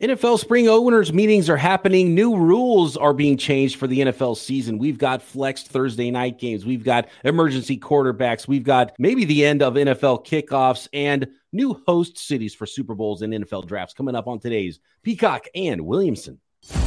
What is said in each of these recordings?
NFL spring owners meetings are happening. New rules are being changed for the NFL season. We've got flexed Thursday night games. We've got emergency quarterbacks. We've got maybe the end of NFL kickoffs and new host cities for Super Bowls and NFL drafts coming up on today's Peacock and Williamson.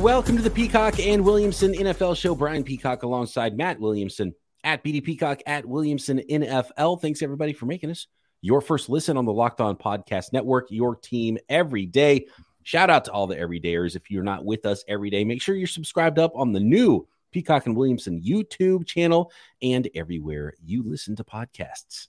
Welcome to the Peacock and Williamson NFL show. Brian Peacock alongside Matt Williamson at BD Peacock at Williamson NFL. Thanks everybody for making us your first listen on the Locked On Podcast Network, your team every day. Shout out to all the everydayers. If you're not with us every day, make sure you're subscribed up on the new Peacock and Williamson YouTube channel and everywhere you listen to podcasts.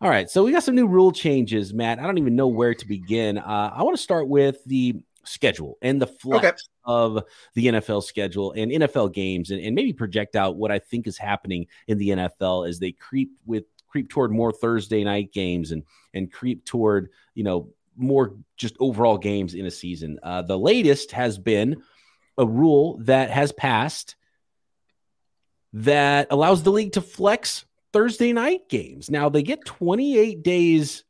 All right, so we got some new rule changes, Matt. I don't even know where to begin. Uh, I want to start with the schedule and the flex okay. of the NFL schedule and NFL games and, and maybe project out what I think is happening in the NFL as they creep with creep toward more Thursday night games and and creep toward, you know, more just overall games in a season. Uh, the latest has been a rule that has passed that allows the league to flex Thursday night games. Now they get 28 days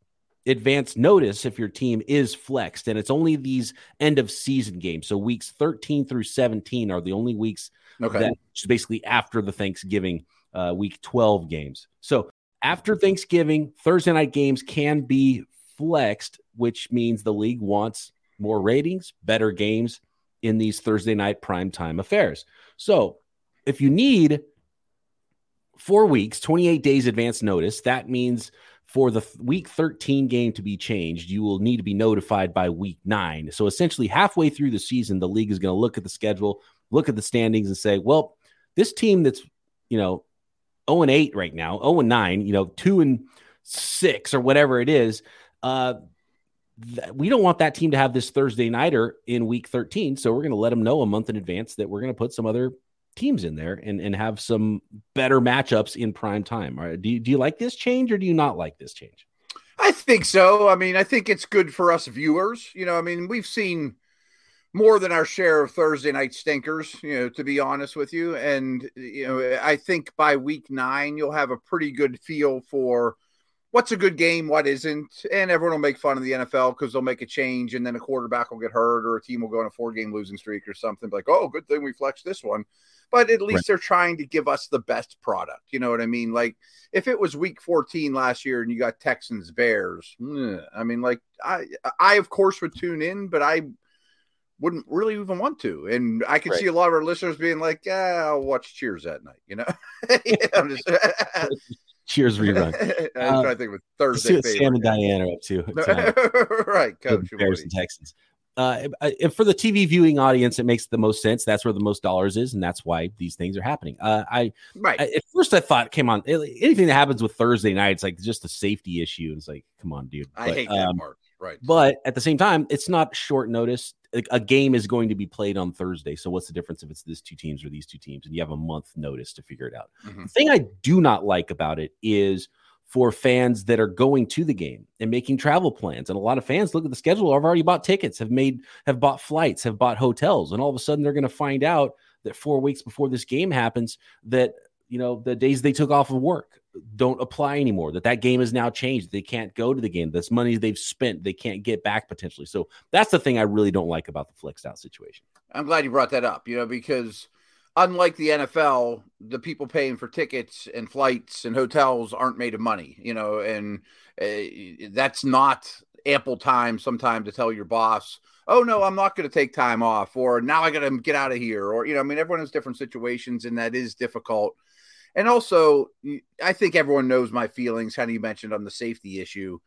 advance notice if your team is flexed and it's only these end of season games. So weeks 13 through 17 are the only weeks okay. that basically after the thanksgiving uh, week 12 games. So after thanksgiving thursday night games can be flexed which means the league wants more ratings better games in these thursday night prime time affairs. So if you need four weeks 28 days advance notice that means for the week 13 game to be changed, you will need to be notified by week nine. So essentially, halfway through the season, the league is going to look at the schedule, look at the standings, and say, well, this team that's, you know, 0 and 8 right now, 0 and 9, you know, 2 and 6 or whatever it is, uh, th- we don't want that team to have this Thursday nighter in week 13. So we're going to let them know a month in advance that we're going to put some other teams in there and, and have some better matchups in prime time. Right. Do you, do you like this change or do you not like this change? I think so. I mean, I think it's good for us viewers. You know, I mean, we've seen more than our share of Thursday night stinkers, you know, to be honest with you. And, you know, I think by week nine, you'll have a pretty good feel for what's a good game, what isn't. And everyone will make fun of the NFL because they'll make a change and then a quarterback will get hurt or a team will go on a four game losing streak or something. Like, oh, good thing we flexed this one but at least right. they're trying to give us the best product. You know what I mean? Like if it was week 14 last year and you got Texans Bears, I mean, like I, I of course would tune in, but I wouldn't really even want to. And I can right. see a lot of our listeners being like, yeah, I'll watch Cheers that night, you know? yeah, just... Cheers rerun. I um, trying to think of Thursday. See what Sam and Diane are up to. right, Coach. Bears and Texans uh, for the TV viewing audience, it makes the most sense. That's where the most dollars is, and that's why these things are happening. Uh, I, right. I, at first I thought, came on, anything that happens with Thursday night, it's like just a safety issue. It's like, come on, dude. But, I hate that um, part. Right. But at the same time, it's not short notice. A game is going to be played on Thursday. So what's the difference if it's these two teams or these two teams? And you have a month notice to figure it out. Mm-hmm. The thing I do not like about it is for fans that are going to the game and making travel plans. And a lot of fans look at the schedule, have already bought tickets, have made, have bought flights, have bought hotels, and all of a sudden they're going to find out that four weeks before this game happens that you know the days they took off of work don't apply anymore that that game is now changed they can't go to the game this money they've spent they can't get back potentially. So that's the thing i really don't like about the flexed out situation. I'm glad you brought that up you know because unlike the NFL, the people paying for tickets and flights and hotels aren't made of money, you know, and uh, that's not ample time sometimes to tell your boss, oh, no, I'm not going to take time off, or now I got to get out of here, or, you know, I mean, everyone has different situations and that is difficult. And also, I think everyone knows my feelings, kind of you mentioned on the safety issue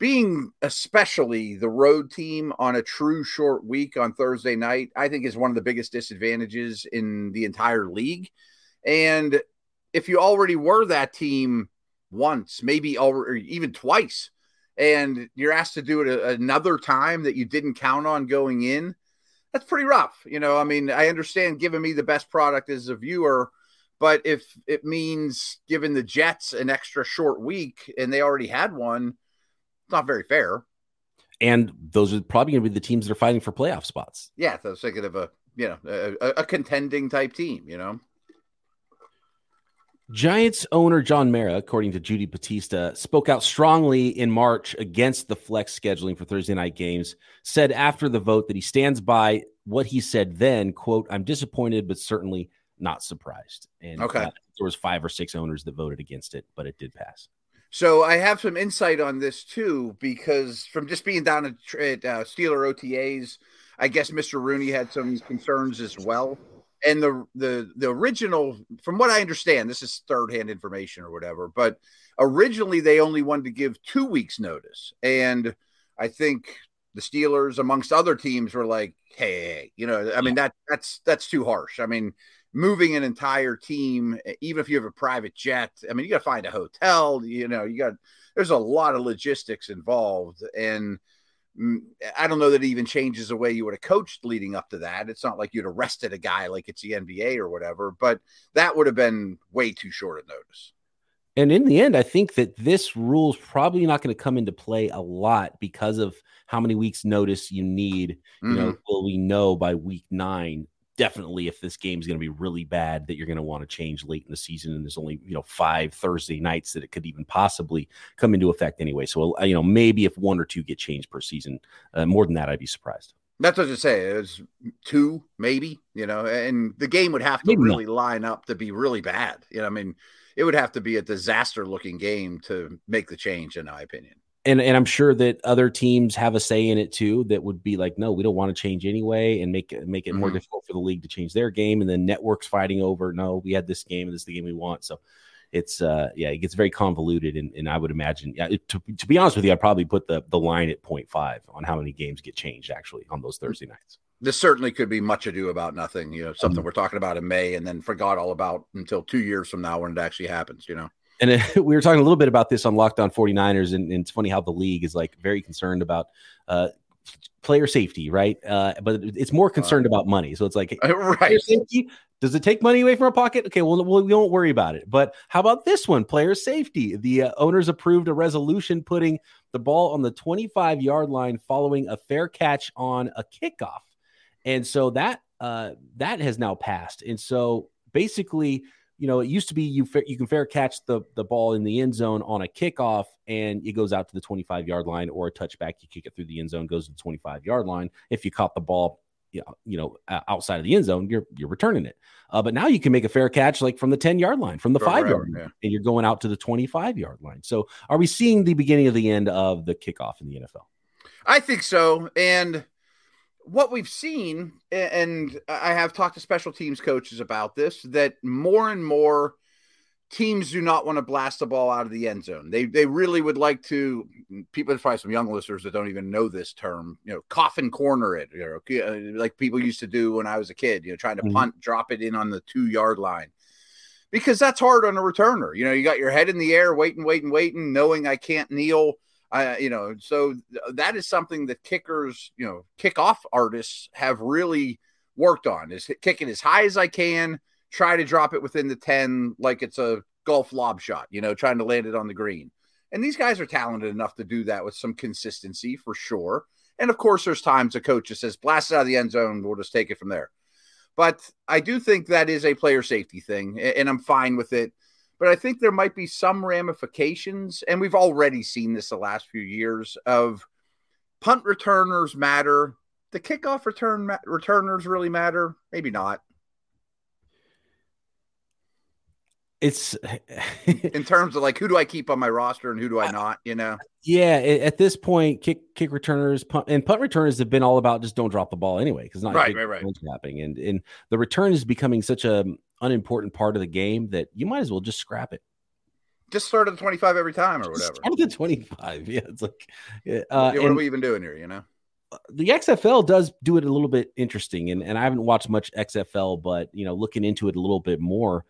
being especially the road team on a true short week on Thursday night, I think is one of the biggest disadvantages in the entire league. And if you already were that team once, maybe or even twice, and you're asked to do it another time that you didn't count on going in, that's pretty rough. You know, I mean, I understand giving me the best product as a viewer, but if it means giving the Jets an extra short week and they already had one, not very fair. And those are probably going to be the teams that are fighting for playoff spots. Yeah, I was thinking of a you know a, a contending type team. You know. Giants owner John Mara, according to Judy Batista, spoke out strongly in March against the flex scheduling for Thursday night games. Said after the vote that he stands by what he said then. "quote I'm disappointed, but certainly not surprised." And okay, uh, there was five or six owners that voted against it, but it did pass. So I have some insight on this too, because from just being down at, at uh, Steeler OTAs, I guess Mr. Rooney had some concerns as well. And the the the original from what i understand this is third hand information or whatever but originally they only wanted to give two weeks notice. And i think the steelers amongst other teams were like hey you know i mean that that's that's too harsh. I mean moving an entire team even if you have a private jet i mean you got to find a hotel you know you got there's a lot of logistics involved and I don't know that it even changes the way you would have coached leading up to that. It's not like you'd arrested a guy like it's the NBA or whatever, but that would have been way too short a notice. And in the end, I think that this rule is probably not going to come into play a lot because of how many weeks notice you need. Mm-hmm. You know, mm-hmm. will we know by week nine definitely if this game is going to be really bad that you're going to want to change late in the season and there's only you know five thursday nights that it could even possibly come into effect anyway so uh, you know maybe if one or two get changed per season uh, more than that i'd be surprised that's what I say. It was two, maybe, you know, and the game would have to maybe really not. line up to be really bad. You know, I mean, it would have to be a disaster looking game to make the change, in my opinion and and I'm sure that other teams have a say in it too. That would be like, no, we don't want to change anyway, and make it make it mm-hmm. more difficult for the league to change their game. And then networks fighting over, no, we had this game, and this is the game we want. So it's uh yeah, it gets very convoluted, and, and I would imagine yeah. It, to, to be honest with you, I'd probably put the the line at 0.5 on how many games get changed actually on those Thursday nights. This certainly could be much ado about nothing. You know, something mm-hmm. we're talking about in May, and then forgot all about until two years from now when it actually happens. You know. And it, we were talking a little bit about this on Locked On 49ers, and, and, it's funny how the league is like very concerned about uh, player safety, right? Uh, but it's more concerned about money. So it's like, right. Safety, does it take money away from our pocket? Okay, well, well, we won't worry about it. But how about this one, player safety? The uh, owners approved a resolution putting the ball on the 25 yard line following a fair catch on a kickoff. And so that uh, that has now passed. And so basically, you know, it used to be you you can fair catch the the ball in the end zone on a kickoff and it goes out to the 25 yard line or a touchback. You kick it through the end zone, goes to the 25 yard line. If you caught the ball, you know, outside of the end zone, you're you're returning it. Uh, but now you can make a fair catch like from the 10 yard line, from the five yard line, yeah. and you're going out to the 25 yard line. So are we seeing the beginning of the end of the kickoff in the NFL? I think so. And what we've seen, and I have talked to special teams coaches about this, that more and more teams do not want to blast the ball out of the end zone. They they really would like to. People, there's probably some young listeners that don't even know this term. You know, coffin corner it, you know, uh, like people used to do when I was a kid. You know, trying to mm-hmm. punt, drop it in on the two yard line, because that's hard on a returner. You know, you got your head in the air, waiting, waiting, waiting, knowing I can't kneel I, you know, so that is something that kickers, you know, kickoff artists have really worked on is kicking as high as I can, try to drop it within the 10 like it's a golf lob shot, you know, trying to land it on the green. And these guys are talented enough to do that with some consistency for sure. And of course, there's times a coach just says, blast it out of the end zone, we'll just take it from there. But I do think that is a player safety thing, and I'm fine with it but I think there might be some ramifications, and we've already seen this the last few years of punt returners matter. The kickoff return ma- returners really matter. Maybe not. It's in terms of like who do I keep on my roster and who do I not, you know? Yeah, at this point, kick kick returners punt, and punt returners have been all about just don't drop the ball anyway because not right, right, right. and and the return is becoming such a unimportant part of the game that you might as well just scrap it. Just start at the 25 every time or whatever. Start at the 25. Yeah. It's like, uh, yeah, what are we even doing here? You know? The XFL does do it a little bit interesting, and, and I haven't watched much XFL, but you know, looking into it a little bit more,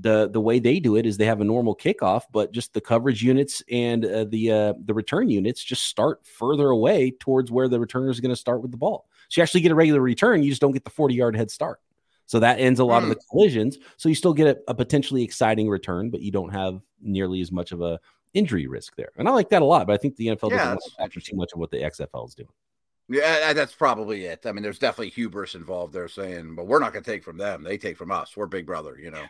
the the way they do it is they have a normal kickoff, but just the coverage units and uh, the uh, the return units just start further away towards where the returner is going to start with the ball. So you actually get a regular return, you just don't get the 40 yard head start. So that ends a lot mm. of the hmm. collisions. So you still get a, a, potentially exciting return, but you don't have nearly as much of a injury risk there. And I like that a lot. But I think the NFL yeah, doesn't factor too much of what the XFL is doing. Yeah, that's probably it. I mean, there's definitely hubris involved there, saying, "But we're not going to take from them; they take from us. We're Big Brother," you know.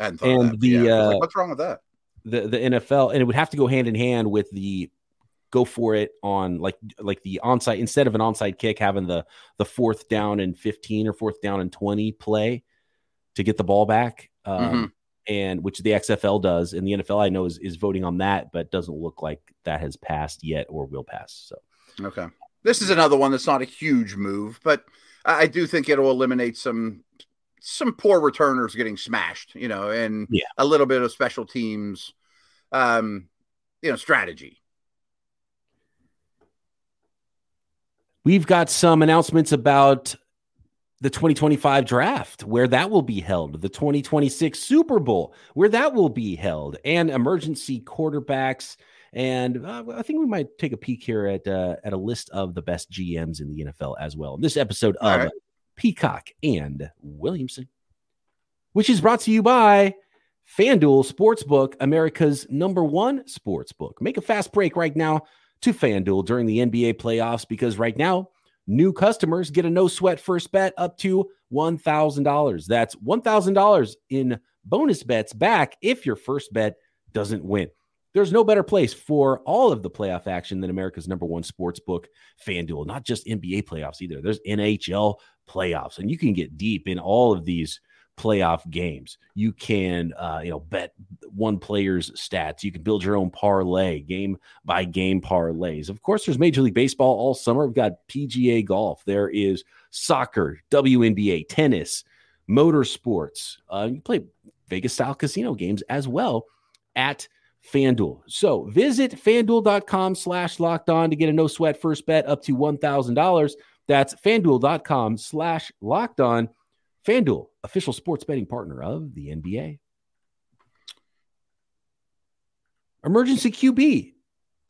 And, and the yeah, uh, like, what's wrong with that? The the NFL, and it would have to go hand in hand with the go for it on like like the onside instead of an onside kick having the the fourth down and 15 or fourth down and 20 play to get the ball back um, mm-hmm. and which the XFL does and the NFL I know is is voting on that but doesn't look like that has passed yet or will pass so okay this is another one that's not a huge move but I do think it'll eliminate some some poor returners getting smashed you know and yeah. a little bit of special teams um you know strategy We've got some announcements about the 2025 draft, where that will be held, the 2026 Super Bowl, where that will be held, and emergency quarterbacks. And uh, I think we might take a peek here at uh, at a list of the best GMs in the NFL as well. This episode of right. Peacock and Williamson, which is brought to you by FanDuel Sportsbook, America's number one sportsbook. Make a fast break right now to FanDuel during the NBA playoffs because right now, new customers get a no sweat first bet up to $1,000. That's $1,000 in bonus bets back if your first bet doesn't win. There's no better place for all of the playoff action than America's number one sports book, FanDuel. Not just NBA playoffs either. There's NHL playoffs, and you can get deep in all of these playoff games. You can, uh, you know, bet one player's stats. You can build your own parlay, game by game parlays. Of course, there's Major League Baseball all summer. We've got PGA golf. There is soccer, WNBA, tennis, motorsports. Uh, you play Vegas style casino games as well at FanDuel. So visit fanduel.com slash locked on to get a no sweat first bet up to $1,000. That's fanduel.com slash locked on. FanDuel, official sports betting partner of the NBA. Emergency QB.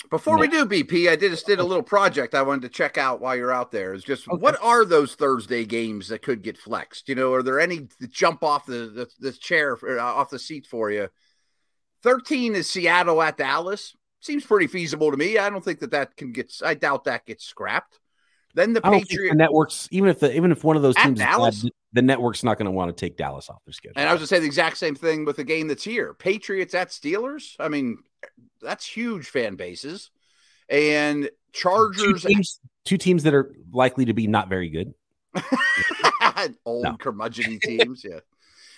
Before we do BP, I did just did a little project I wanted to check out while you're out there. Is just okay. what are those Thursday games that could get flexed? You know, are there any that jump off the the, the chair uh, off the seat for you? Thirteen is Seattle at Dallas. Seems pretty feasible to me. I don't think that that can get. I doubt that gets scrapped. Then the Patriots the networks, even if the even if one of those teams Dallas, bad, the network's not going to want to take Dallas off their schedule. And I was going to say the exact same thing with the game that's here. Patriots at Steelers. I mean, that's huge fan bases. And Chargers two teams, two teams that are likely to be not very good. Old no. curmudgeon teams, yeah.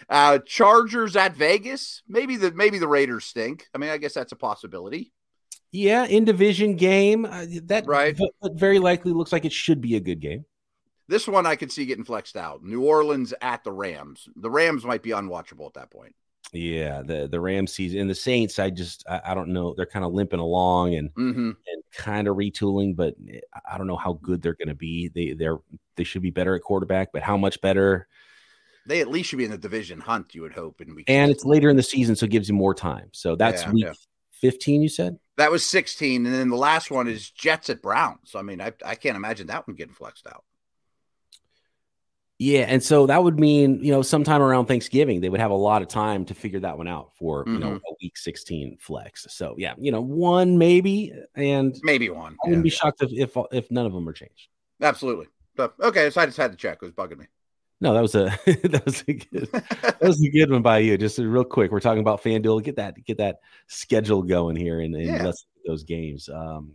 Uh, Chargers at Vegas. Maybe the maybe the Raiders stink. I mean, I guess that's a possibility. Yeah, in division game. Uh, that right, but very likely looks like it should be a good game. This one I could see getting flexed out. New Orleans at the Rams. The Rams might be unwatchable at that point. Yeah, the the Rams season and the Saints. I just I, I don't know. They're kind of limping along and mm-hmm. and kind of retooling, but I don't know how good they're going to be. They they're they should be better at quarterback, but how much better? They at least should be in the division hunt. You would hope, and we and it's later in the season, so it gives you more time. So that's yeah, week yeah. Fifteen. You said that was 16. And then the last one is Jets at Browns. So, I mean, I, I can't imagine that one getting flexed out. Yeah, and so that would mean you know sometime around Thanksgiving they would have a lot of time to figure that one out for mm-hmm. you know mm-hmm. a week sixteen flex. So yeah, you know one maybe and maybe one. I wouldn't yeah, be yeah. shocked if, if if none of them are changed. Absolutely. But okay, so I just had to check. It was bugging me. No, that was a that was a good that was a good one by you. Just real quick, we're talking about FanDuel. Get that get that schedule going here, and, and yeah. let's those games. Um,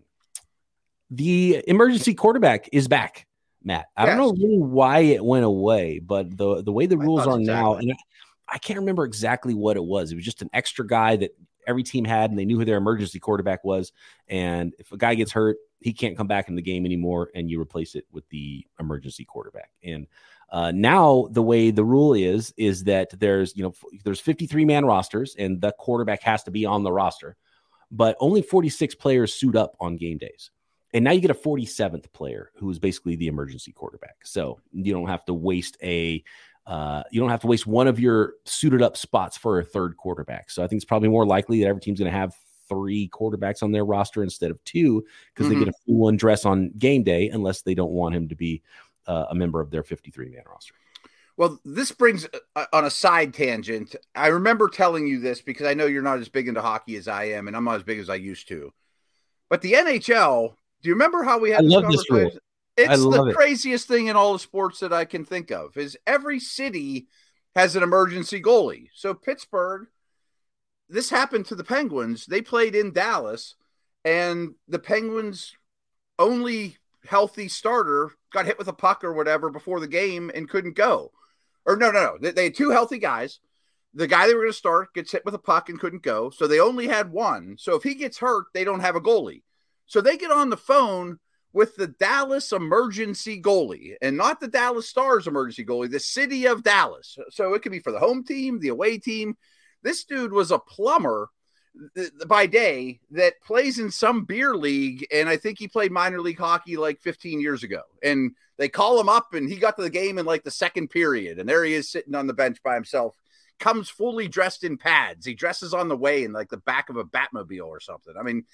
the emergency quarterback is back, Matt. I yes. don't know really why it went away, but the the way the rules are exactly. now, and I, I can't remember exactly what it was. It was just an extra guy that every team had, and they knew who their emergency quarterback was. And if a guy gets hurt, he can't come back in the game anymore, and you replace it with the emergency quarterback. And uh, now the way the rule is is that there's you know there's 53 man rosters and the quarterback has to be on the roster, but only 46 players suit up on game days. And now you get a 47th player who is basically the emergency quarterback. So you don't have to waste a uh, you don't have to waste one of your suited up spots for a third quarterback. So I think it's probably more likely that every team's going to have three quarterbacks on their roster instead of two because mm-hmm. they get a full one dress on game day unless they don't want him to be uh, a member of their 53 man roster. Well, this brings uh, on a side tangent. I remember telling you this because I know you're not as big into hockey as I am, and I'm not as big as I used to. But the NHL, do you remember how we had I this love this rule. It's the it. craziest thing in all the sports that I can think of. Is every city has an emergency goalie. So Pittsburgh, this happened to the Penguins. They played in Dallas, and the Penguins' only healthy starter got hit with a puck or whatever before the game and couldn't go. Or no, no, no. They, had two healthy guys. The guy they were going to start gets hit with a puck and couldn't go. So they only had one. So if he gets hurt, they don't have a goalie. So they get on the phone with the Dallas emergency goalie and not the Dallas Stars emergency goalie, the city of Dallas. So it could be for the home team, the away team. This dude was a plumber by day that plays in some beer league. And I think he played minor league hockey like 15 years ago. And they call him up and he got to the game in like the second period. And there he is sitting on the bench by himself comes fully dressed in pads. He dresses on the way in like the back of a Batmobile or something. I mean,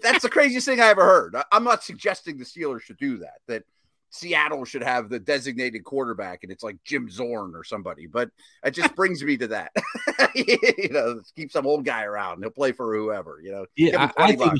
that's the craziest thing I ever heard. I'm not suggesting the Steelers should do that. That Seattle should have the designated quarterback and it's like Jim Zorn or somebody, but it just brings me to that. you know, keep some old guy around. He'll play for whoever, you know. Yeah, I, I think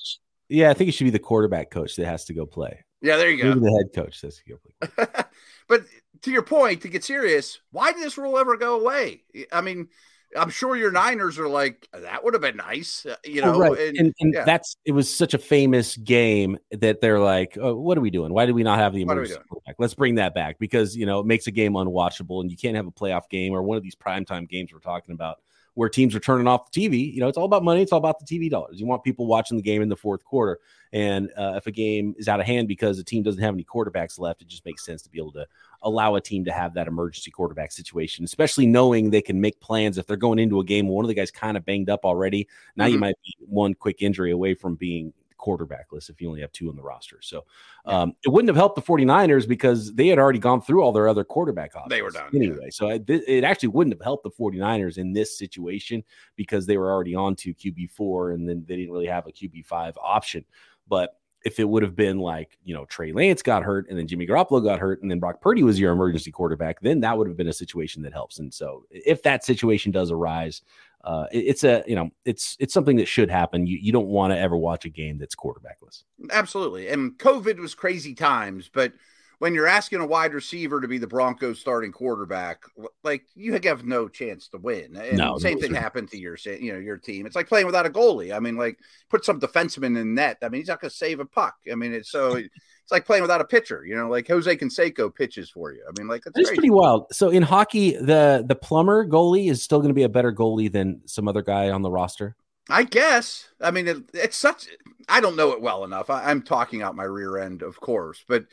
yeah, I think it should be the quarterback coach that has to go play. Yeah, there you go. Maybe the head coach says to go play. but to your point, to get serious, why did this rule ever go away? I mean, I'm sure your Niners are like that would have been nice, uh, you know. right. And, and, and yeah. that's it was such a famous game that they're like, oh, "What are we doing? Why did we not have the emergency quarterback? Let's bring that back because you know it makes a game unwatchable, and you can't have a playoff game or one of these primetime games we're talking about where teams are turning off the TV. You know, it's all about money. It's all about the TV dollars. You want people watching the game in the fourth quarter. And uh, if a game is out of hand because the team doesn't have any quarterbacks left, it just makes sense to be able to allow a team to have that emergency quarterback situation, especially knowing they can make plans if they're going into a game. One of the guys kind of banged up already. Now mm-hmm. you might be one quick injury away from being quarterbackless if you only have two on the roster. So um, it wouldn't have helped the 49ers because they had already gone through all their other quarterback options. They were done. Anyway, yeah. so it, it, actually wouldn't have helped the 49ers in this situation because they were already on to QB4 and then they didn't really have a QB5 option. But if it would have been like, you know, Trey Lance got hurt and then Jimmy Garoppolo got hurt and then Brock Purdy was your emergency quarterback, then that would have been a situation that helps. And so if that situation does arise, uh, it, it's a you know it's it's something that should happen. You you don't want to ever watch a game that's quarterbackless. Absolutely, and COVID was crazy times, but when you're asking a wide receiver to be the Broncos starting quarterback, like you have no chance to win. And no, same no, thing happened to your you know your team. It's like playing without a goalie. I mean, like put some defenseman in net. I mean, he's not going to save a puck. I mean, it's so it's like playing without a pitcher. You know, like Jose Canseco pitches for you. I mean, like that's pretty wild. So in hockey, the the plumber goalie is still going to be a better goalie than some other guy on the roster. I guess. I mean, it, it's such. I don't know it well enough. I, I'm talking out my rear end, of course, but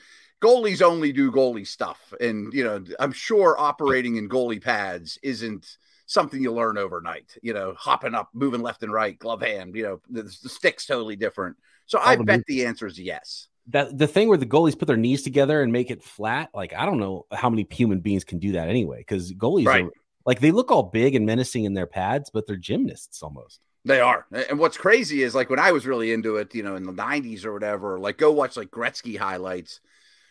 goalies only do goalie stuff, and you know, I'm sure operating in goalie pads isn't something you learn overnight. You know, hopping up, moving left and right, glove hand. You know, the, the stick's totally different. So All I bet the answer is yes that the thing where the goalies put their knees together and make it flat, like I don't know how many human beings can do that anyway. Because goalies right. are like they look all big and menacing in their pads, but they're gymnasts almost. They are. And what's crazy is like when I was really into it, you know, in the 90s or whatever, like go watch like Gretzky highlights.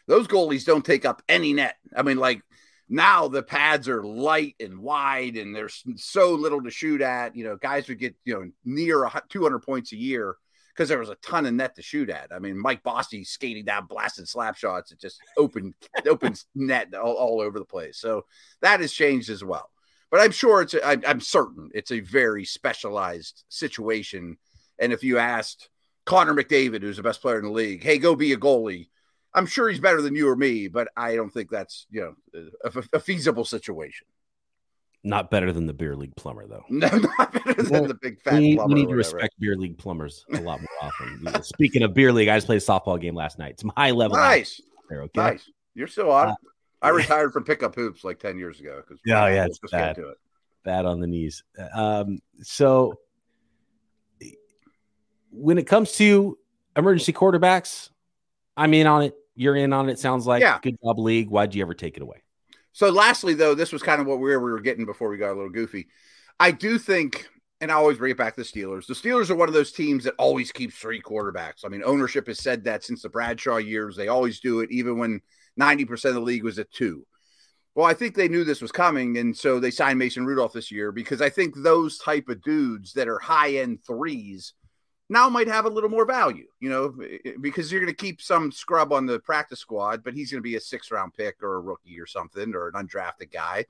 Those goalies don't take up any net. I mean, like now the pads are light and wide and there's so little to shoot at. You know, guys would get, you know, near 200 points a year because there was a ton of net to shoot at. I mean, Mike Bossy skating down, blasting slap shots, it just open open net all, all, over the place. So that has changed as well. But I'm sure it's, I'm certain it's a very specialized situation. And if you asked Connor McDavid, who's the best player in the league, hey, go be a goalie, I'm sure he's better than you or me, but I don't think that's you know a, a feasible situation. Not better than the beer league plumber, though. No, not better than well, the big fat. We, we need to respect beer league plumbers a lot more often. Speaking of beer league, I just played a softball game last night. Some high level. Nice. There, okay? Nice. You're still on. Uh, I retired from pickup hoops like ten years ago. Because yeah, yeah, it's bad. It. Bad on the knees. Um, so when it comes to emergency quarterbacks, I'm in on it. You're in on it. Sounds like yeah. good job, league. Why'd you ever take it away? So, lastly, though, this was kind of what we were, we were getting before we got a little goofy. I do think, and I always bring it back to the Steelers. The Steelers are one of those teams that always keeps three quarterbacks. I mean, ownership has said that since the Bradshaw years. They always do it, even when 90% of the league was at two. Well, I think they knew this was coming, and so they signed Mason Rudolph this year because I think those type of dudes that are high end threes now might have a little more value, you know, because you're going to keep some scrub on the practice squad, but he's going to be a six round pick or a rookie or something or an undrafted guy.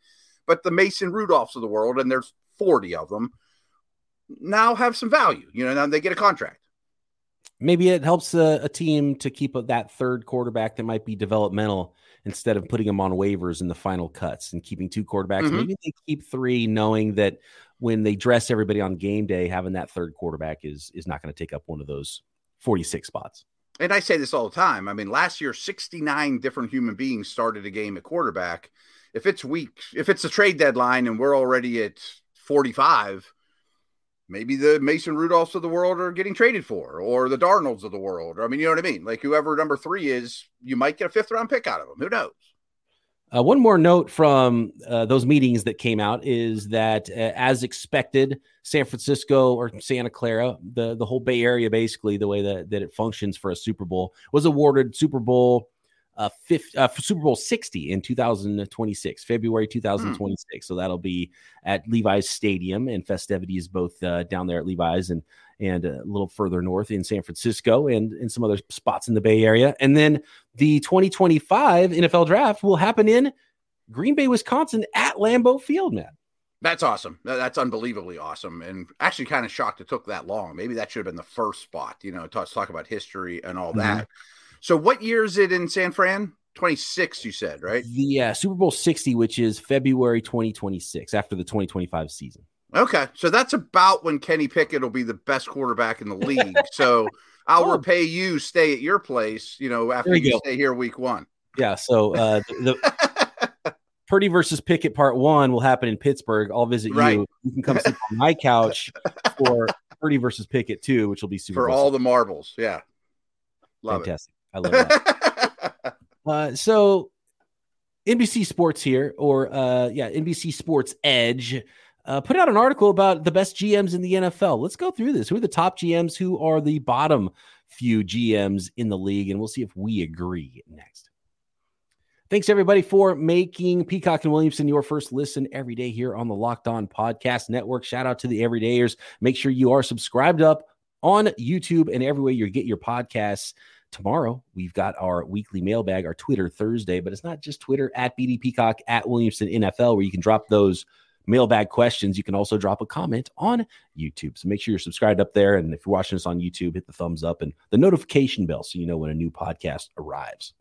But the Mason Rudolphs of the world, and there's 40 of them, now have some value. You know, now they get a contract. Maybe it helps a, a team to keep a, that third quarterback that might be developmental instead of putting them on waivers in the final cuts and keeping two quarterbacks. Mm-hmm. Maybe they keep three, knowing that when they dress everybody on game day, having that third quarterback is is not going to take up one of those 46 spots. And I say this all the time. I mean, last year, 69 different human beings started a game at quarterback. If it's week, if it's a trade deadline and we're already at 45, maybe the Mason Rudolphs of the world are getting traded for, or the Darnolds of the world. Or, I mean, you know what I mean? Like whoever number three is, you might get a fifth round pick out of them. Who knows? Uh, one more note from uh, those meetings that came out is that, uh, as expected, San Francisco or Santa Clara, the, the whole Bay Area, basically the way that, that it functions for a Super Bowl, was awarded Super Bowl uh, fifth, uh, Super Bowl 60 in 2026, February 2026. Hmm. So that'll be at Levi's Stadium and festivities both uh, down there at Levi's and and a little further north in San Francisco and in some other spots in the Bay Area. And then the 2025 NFL draft will happen in Green Bay, Wisconsin at Lambeau Field, man. That's awesome. That's unbelievably awesome. And actually kind of shocked it took that long. Maybe that should have been the first spot, you know, to talk about history and all mm-hmm. that. So what year is it in San Fran? 26, you said, right? The uh, Super Bowl 60, which is February 2026 after the 2025 season. Okay, so that's about when Kenny Pickett will be the best quarterback in the league. so I'll oh. repay you stay at your place, you know, after you, you stay here week one. Yeah. So uh, the, the Purdy versus Pickett part one will happen in Pittsburgh. I'll visit right. you. You can come sit on my couch for Purdy versus Pickett too, which will be super for all the marbles. Yeah, love Fantastic. it. I love that. uh, so NBC Sports here, or uh, yeah, NBC Sports Edge uh, put out an article about the best GMs in the NFL. Let's go through this. Who are the top GMs? Who are the bottom few GMs in the league? And we'll see if we agree next. Thanks everybody for making Peacock and Williamson your first listen every day here on the Locked On Podcast Network. Shout out to the everydayers. Make sure you are subscribed up on YouTube and everywhere you get your podcasts. Tomorrow, we've got our weekly mailbag, our Twitter Thursday, but it's not just Twitter at BD Peacock at Williamson NFL, where you can drop those mailbag questions, you can also drop a comment on YouTube. So make sure you're subscribed up there. And if you're watching us on YouTube, hit the thumbs up and the notification bell so you know when a new podcast arrives.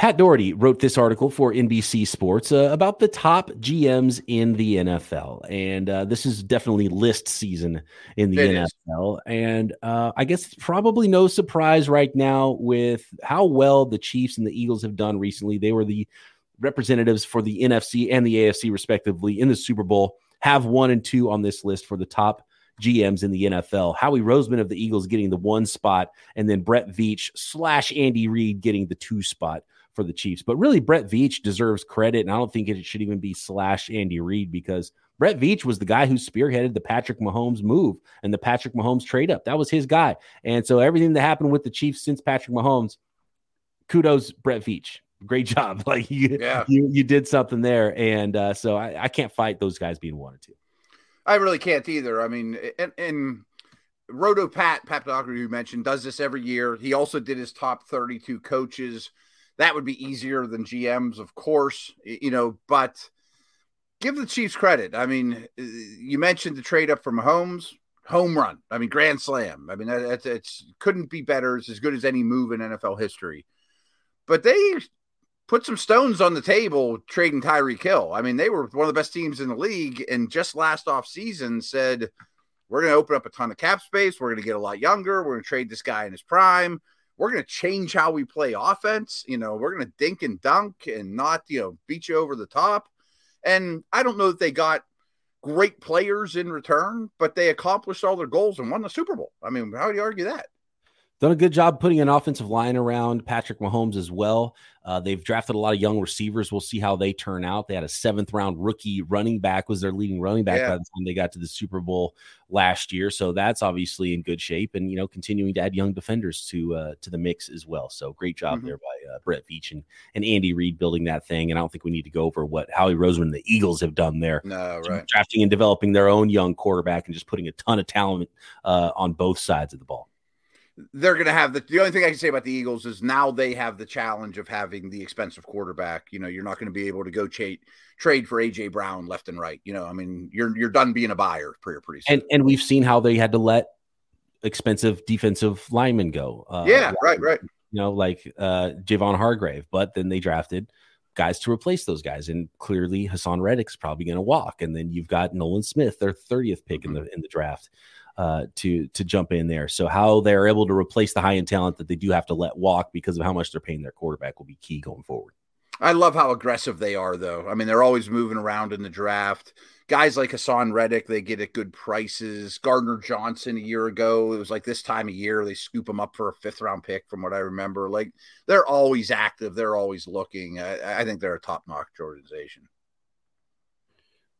Pat Daugherty wrote this article for NBC Sports uh, about the top GMs in the NFL. And uh, this is definitely list season in the it NFL. Is. And uh, I guess probably no surprise right now with how well the Chiefs and the Eagles have done recently. They were the representatives for the NFC and the AFC, respectively, in the Super Bowl have one and two on this list for the top GMs in the NFL. Howie Roseman of the Eagles getting the one spot, and then Brett Veach slash Andy Reid getting the two spot for the Chiefs. But really, Brett Veach deserves credit, and I don't think it should even be slash Andy Reid because Brett Veach was the guy who spearheaded the Patrick Mahomes move and the Patrick Mahomes trade up. That was his guy. And so everything that happened with the Chiefs since Patrick Mahomes, kudos, Brett Veach great job. Like you, yeah. you, you did something there. And uh, so I, I can't fight those guys being or two. I really can't either. I mean, and, and Roto Pat, Pat Daugherty, you mentioned, does this every year. He also did his top 32 coaches. That would be easier than GMs, of course, you know, but give the Chiefs credit. I mean, uh, you mentioned the trade up from Mahomes, home run. I mean, grand slam. I mean, that, it's couldn't be better. It's as good as any move in NFL history. But they put some stones on the table trading Tyreek Hill. I mean, they were one of the best teams in the league, and just last off season said, We're going to open up a ton of cap space. We're going to get a lot younger. We're going to trade this guy in his prime. We're going to change how we play offense. You know, we're going to dink and dunk and not, you know, beat you over the top. And I don't know that they got great players in return, but they accomplished all their goals and won the Super Bowl. I mean, how do you argue that? Done a good job putting an offensive line around Patrick Mahomes as well. Uh, they've drafted a lot of young receivers. We'll see how they turn out. They had a seventh round rookie running back was their leading running back yeah. by the time they got to the Super Bowl last year. So that's obviously in good shape, and you know continuing to add young defenders to uh, to the mix as well. So great job mm-hmm. there by uh, Brett Veach and, and Andy Reid building that thing. And I don't think we need to go over what Howie Roseman and the Eagles have done there. No, right. Drafting and developing their own young quarterback and just putting a ton of talent uh, on both sides of the ball they're going to have the the only thing I can say about the Eagles is now they have the challenge of having the expensive quarterback. You know, you're not going to be able to go trade trade for AJ Brown left and right. You know, I mean, you're you're done being a buyer pretty pretty soon. And and we've seen how they had to let expensive defensive linemen go. Uh, yeah, right, right. You know, like uh, Javon Hargrave, but then they drafted guys to replace those guys, and clearly Haason Reddick's probably going to walk, and then you've got Nolan Smith, their thirtieth pick mm-hmm. in the in the draft uh, to to jump in there. So how they're able to replace the high end talent that they do have to let walk because of how much they're paying their quarterback will be key going forward. I love how aggressive they are, though. I mean, they're always moving around in the draft. Guys like Haason Reddick, they get at good prices. Gardner Johnson a year ago, it was like this time of year, they scoop them up for a fifth round pick, from what I remember. Like they're always active, they're always looking. I, I think they're a top notch organization.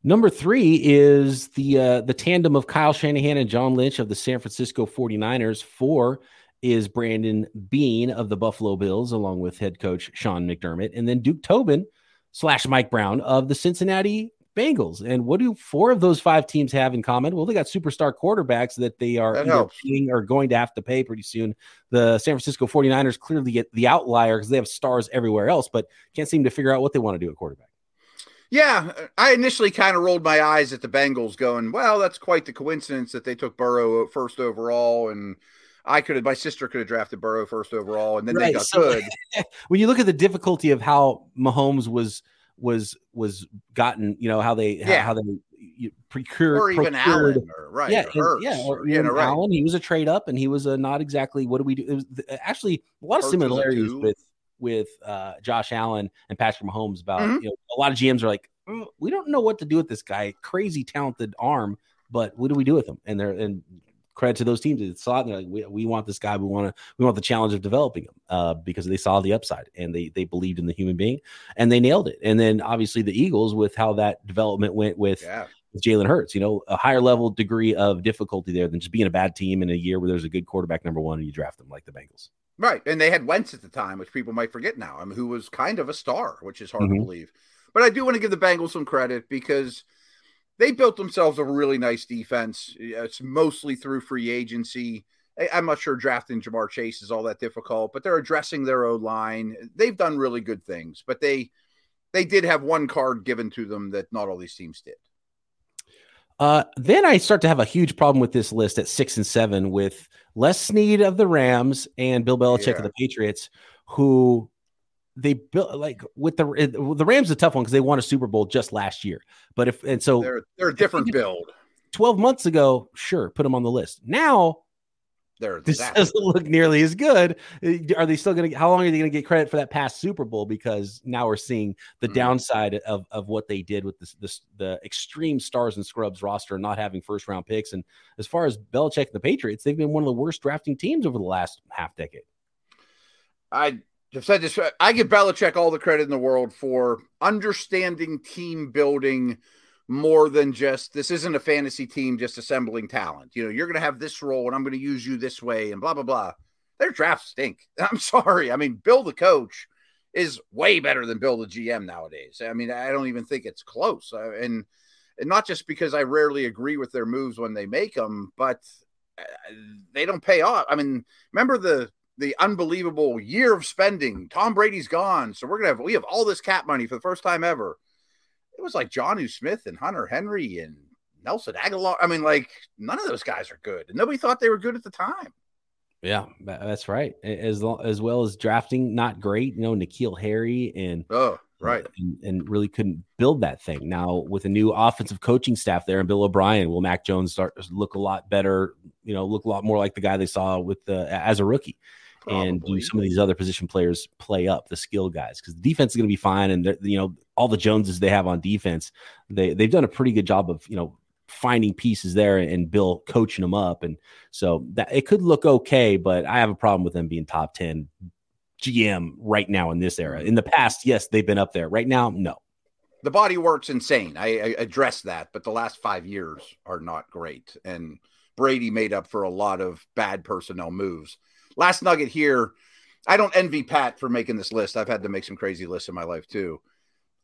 Number three is the uh, the tandem of Kyle Shanahan and John Lynch of the San Francisco 49ers. Four is Brandon Beane of the Buffalo Bills, along with head coach Sean McDermott, and then Duke Tobin slash Mike Brown of the Cincinnati Bengals. And what do four of those five teams have in common? Well, they got superstar quarterbacks that they are that either paying or going to have to pay pretty soon. The San Francisco 49ers clearly get the outlier because they have stars everywhere else, but can't seem to figure out what they want to do at quarterback. Yeah, I initially kind of rolled my eyes at the Bengals, going, "Well, that's quite the coincidence that they took Burrow first overall, and I could have, my sister could have drafted Burrow first overall, and then right. they got so, good." when you look at the difficulty of how Mahomes was was was gotten, you know how they yeah. how, how they procured or even procured, Allen, or, right? Yeah, or yeah, or, yeah, right. Allen. He was a trade up, and he was a not exactly what do we do? It was actually a lot of Hurts similarities with with uh, Josh Allen and Patrick Mahomes about mm-hmm. you know a lot of GMs are like mm, we don't know what to do with this guy, crazy talented arm, but what do we do with him? And they're and credit to those teams that saw it. They're like, we, we want this guy. We want to we want the challenge of developing him uh, because they saw the upside and they they believed in the human being and they nailed it. And then obviously the Eagles with how that development went with. Yeah. With Jalen Hurts, you know, a higher level degree of difficulty there than just being a bad team in a year where there's a good quarterback number one and you draft them like the Bengals. Right. And they had Wentz at the time, which people might forget now, I mean, who was kind of a star, which is hard mm-hmm. to believe. But I do want to give the Bengals some credit because they built themselves a really nice defense. It's mostly through free agency. I'm not sure drafting Ja'Marr Chase is all that difficult, but they're addressing their own line. They've done really good things, but they they did have one card given to them that not all these teams did. Uh, then I start to have a huge problem with this list at six and seven with Les Snead of the Rams and Bill Belichick yeah. of the Patriots, who they built like with the the Rams is a tough one because they won a Super Bowl just last year. But if and so they're they're a different build. Twelve months ago, sure, put them on the list. Now they're this doesn't look nearly as good. Are they still going to? How long are they going to get credit for that past Super Bowl? Because now we're seeing the mm-hmm. downside of, of what they did with this, this the extreme stars and scrubs roster, and not having first round picks. And as far as Belichick and the Patriots, they've been one of the worst drafting teams over the last half decade. I have said this. I give Belichick all the credit in the world for understanding team building more than just this isn't a fantasy team just assembling talent. You know, you're going to have this role and I'm going to use you this way and blah, blah, blah. Their drafts stink. I'm sorry. I mean, Bill the coach is way better than Bill the GM nowadays. I mean, I don't even think it's close. And, and not just because I rarely agree with their moves when they make them, but uh, they don't pay off. I mean, remember the the unbelievable year of spending. Tom Brady's gone, so we're gonna have we have all this cap money for the first time ever it was like Jonnu Smith and Hunter Henry and Nelson Agholor. I mean, like none of those guys are good, and nobody thought they were good at the time. Yeah, that's right. As as well as drafting, not great. You know, N'Keal Harry and oh, right, and, and, really couldn't build that thing. Now with a new offensive coaching staff there and Bill O'Brien, will Mac Jones start look a lot better? You know, look a lot more like the guy they saw with the as a rookie. Probably. and do some of these other position players play up the skill guys because the defense is going to be fine and you know all the Joneses they have on defense they they've done a pretty good job of you know finding pieces there and Bill coaching them up. And so that it could look okay, but I have a problem with them being top 10 GM right now in this era. In the mm-hmm. past, yes, they've been up there. Right now, no. The body work's insane. I, I address that, but the last five years are not great. And Brady made up for a lot of bad personnel moves. Last nugget here. I don't envy Pat for making this list. I've had to make some crazy lists in my life too.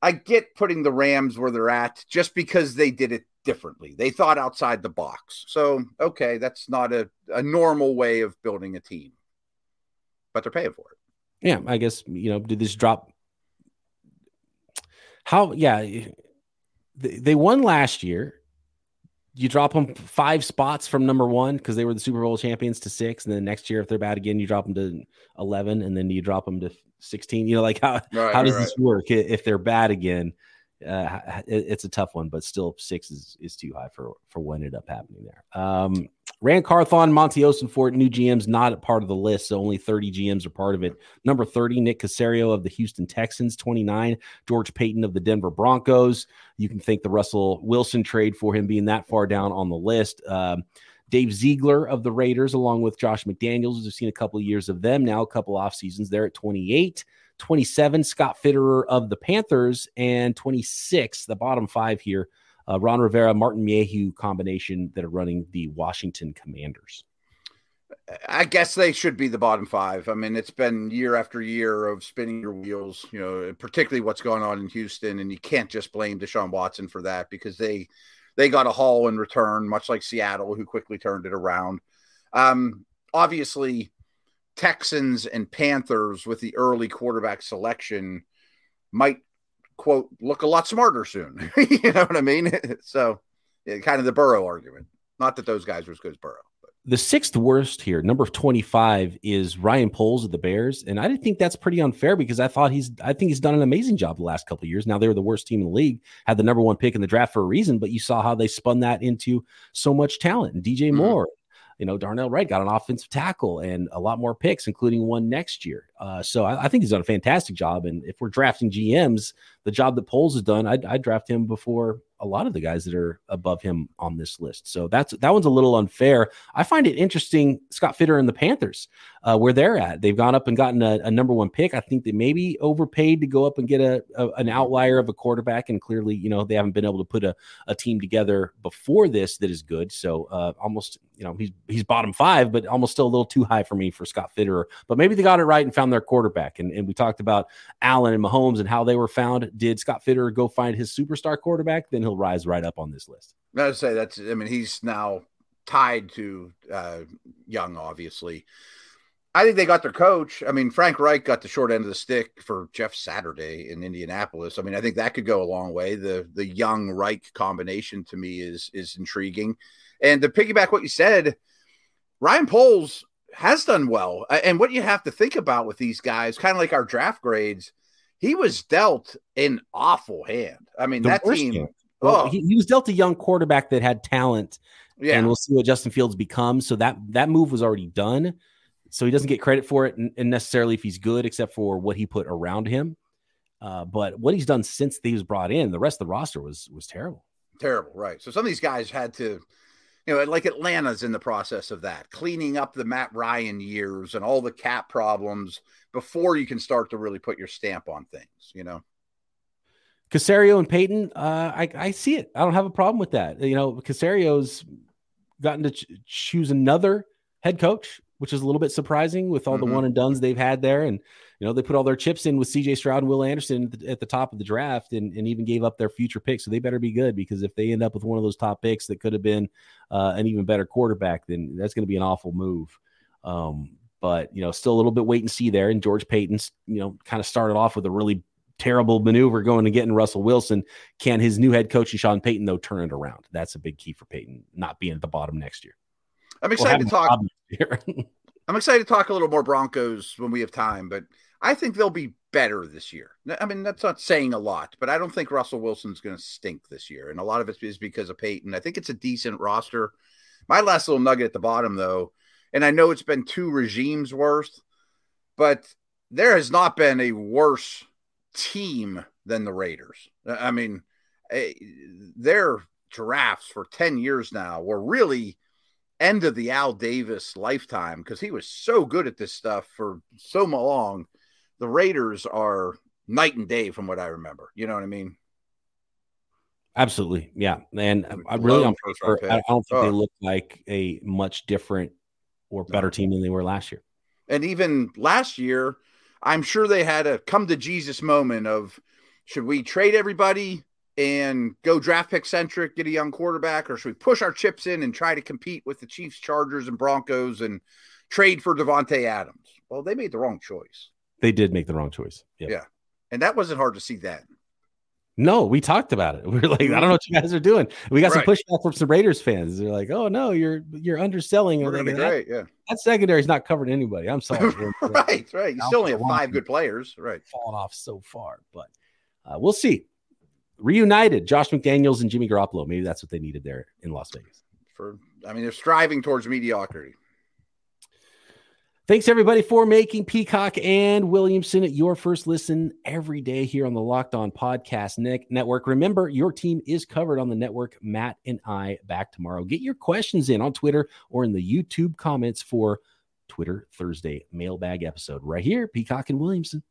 I get putting the Rams where they're at just because they did it differently. They thought outside the box. So, okay, that's not a, a normal way of building a team, but they're paying for it. Yeah, I guess, you know, did this drop? How, yeah, they won last year. You drop them five spots from number one because they were the Super Bowl champions to six. And then next year, if they're bad again, you drop them to 11 and then you drop them to 16. You know, like how, right, how does right. this work if they're bad again? Uh, it's a tough one, but still six is, is too high for for what ended up happening there. Um, Ran Carthon, Monti Ossenfort, new GMs not a part of the list, so only 30 GMs are part of it. Number 30, Nick Caserio of the Houston Texans. 29, George Paton of the Denver Broncos. You can thank the Russell Wilson trade for him being that far down on the list. Um, Dave Ziegler of the Raiders, along with Josh McDaniels. We've seen a couple of years of them now, a couple off seasons there at 28. 27, Scott Fitterer of the Panthers, and 26, the bottom five here, uh, Ron Rivera, Martin Mayhew combination that are running the Washington Commanders. I guess they should be the bottom five. I mean, it's been year after year of spinning your wheels, you know, particularly what's going on in Houston, and you can't just blame Deshaun Watson for that because they they got a haul in return, much like Seattle, who quickly turned it around. Um, obviously, Texans and Panthers with the early quarterback selection might quote look a lot smarter soon. you know what I mean? so yeah, kind of the Burrow argument. Not that those guys were as good as Burrow. But. The sixth worst here, number 25, is Ryan Poles of the Bears. And I didn't think that's pretty unfair because I thought he's I think he's done an amazing job the last couple years. Now they were the worst team in the league, had the number one pick in the draft for a reason, but you saw how they spun that into so much talent. And DJ mm-hmm. Moore, you know, Darnell Wright got an offensive tackle and a lot more picks, including one next year. Uh, so I, I, think he's done a fantastic job. And if we're drafting GMs, the job that Poles has done, I'd, I'd draft him before a lot of the guys that are above him on this list. So that's that one's a little unfair. I find it interesting, Scott Fitter and the Panthers, uh, where they're at. They've gone up and gotten a, a, number one pick. I think they maybe overpaid to go up and get a, a, an outlier of a quarterback, and clearly, you know, they haven't been able to put a, a team together before this that is good. So uh, almost, you know, he's he's bottom five, but almost still a little too high for me for Scott Fitter. But maybe they got it right and found their quarterback. And, and we talked about Allen and Mahomes and how they were found. Did Scott Fitter go find his superstar quarterback? Then he'll rise right up on this list. I would say that's. I mean, he's now tied to uh, Young, obviously. I think they got their coach. I mean, Frank Reich got the short end of the stick for Jeff Saturday in Indianapolis. I mean, I think that could go a long way. The the young Reich combination to me is is intriguing. And to piggyback what you said, Ryan Poles has done well. And what you have to think about with these guys, kind of like our draft grades, he was dealt an awful hand. I mean, the that team. Well, oh. he, he, was dealt a young quarterback that had talent. Yeah. And we'll see what Justin Fields becomes. So that that move was already done. So he doesn't get credit for it and necessarily if he's good, except for what he put around him. Uh, but what he's done since he was brought in, the rest of the roster was was terrible. Terrible, right? So some of these guys had to you know, like Atlanta's in the process of that, cleaning up the Matt Ryan years and all the cap problems before you can start to really put your stamp on things, you know. Caserio and Paton, uh, I, I see it. I don't have a problem with that. You know, Caserio's gotten to ch- choose another head coach, which is a little bit surprising with all mm-hmm. the one and duns they've had there. And you know, they put all their chips in with CJ Stroud and Will Anderson at the, at the top of the draft and, and, even gave up their future picks. So they better be good because if they end up with one of those top picks that could have been uh, an even better quarterback, then that's going to be an awful move. Um, but, you know, still a little bit wait and see there. And George Paton's, you know, kind of started off with a really terrible maneuver going and getting Russell Wilson. Can his new head coach, Sean Payton, though, turn it around? That's a big key for Payton, not being at the bottom next year. I'm excited to talk. I'm excited to talk a little more Broncos when we have time, but I think they'll be better this year. I mean, that's not saying a lot, but I don't think Russell Wilson's going to stink this year. And a lot of it is because of Payton. I think it's a decent roster. My last little nugget at the bottom, though, and I know it's been two regimes worth, but there has not been a worse team than the Raiders. I mean, eh, their drafts for 10 years now were really end of the Al Davis lifetime because he was so good at this stuff for so long. The Raiders are night and day from what I remember. You know what I mean? Absolutely, yeah. And I really, on paper, I don't think oh. they look like a much different or better no. team than they were last year. And even last year, I'm sure they had a come to Jesus moment of should we trade everybody and go draft pick centric, get a young quarterback, or should we push our chips in and try to compete with the Chiefs, Chargers, and Broncos and trade for Davante Adams? Well, they made the wrong choice. They did make the wrong choice. Yep. Yeah. And that wasn't hard to see then. No, we talked about it. We are like, I don't know what you guys are doing. We got right. some pushback from some Raiders fans. They're like, "Oh no, you're you're underselling." We're like, great, yeah. That secondary is not covering anybody. I'm sorry. right, right. You still only have five good players. Right, falling off so far, but uh, we'll see. Reunited, Josh McDaniels and Jimmy Garoppolo. Maybe that's what they needed there in Las Vegas. For I mean, they're striving towards mediocrity. Thanks everybody for making Peacock and Williamson your first listen every day here on the Locked On Podcast Network. Remember, your team is covered on the network. Matt and I back tomorrow. Get your questions in on Twitter or in the YouTube comments for Twitter Thursday mailbag episode right here, Peacock and Williamson.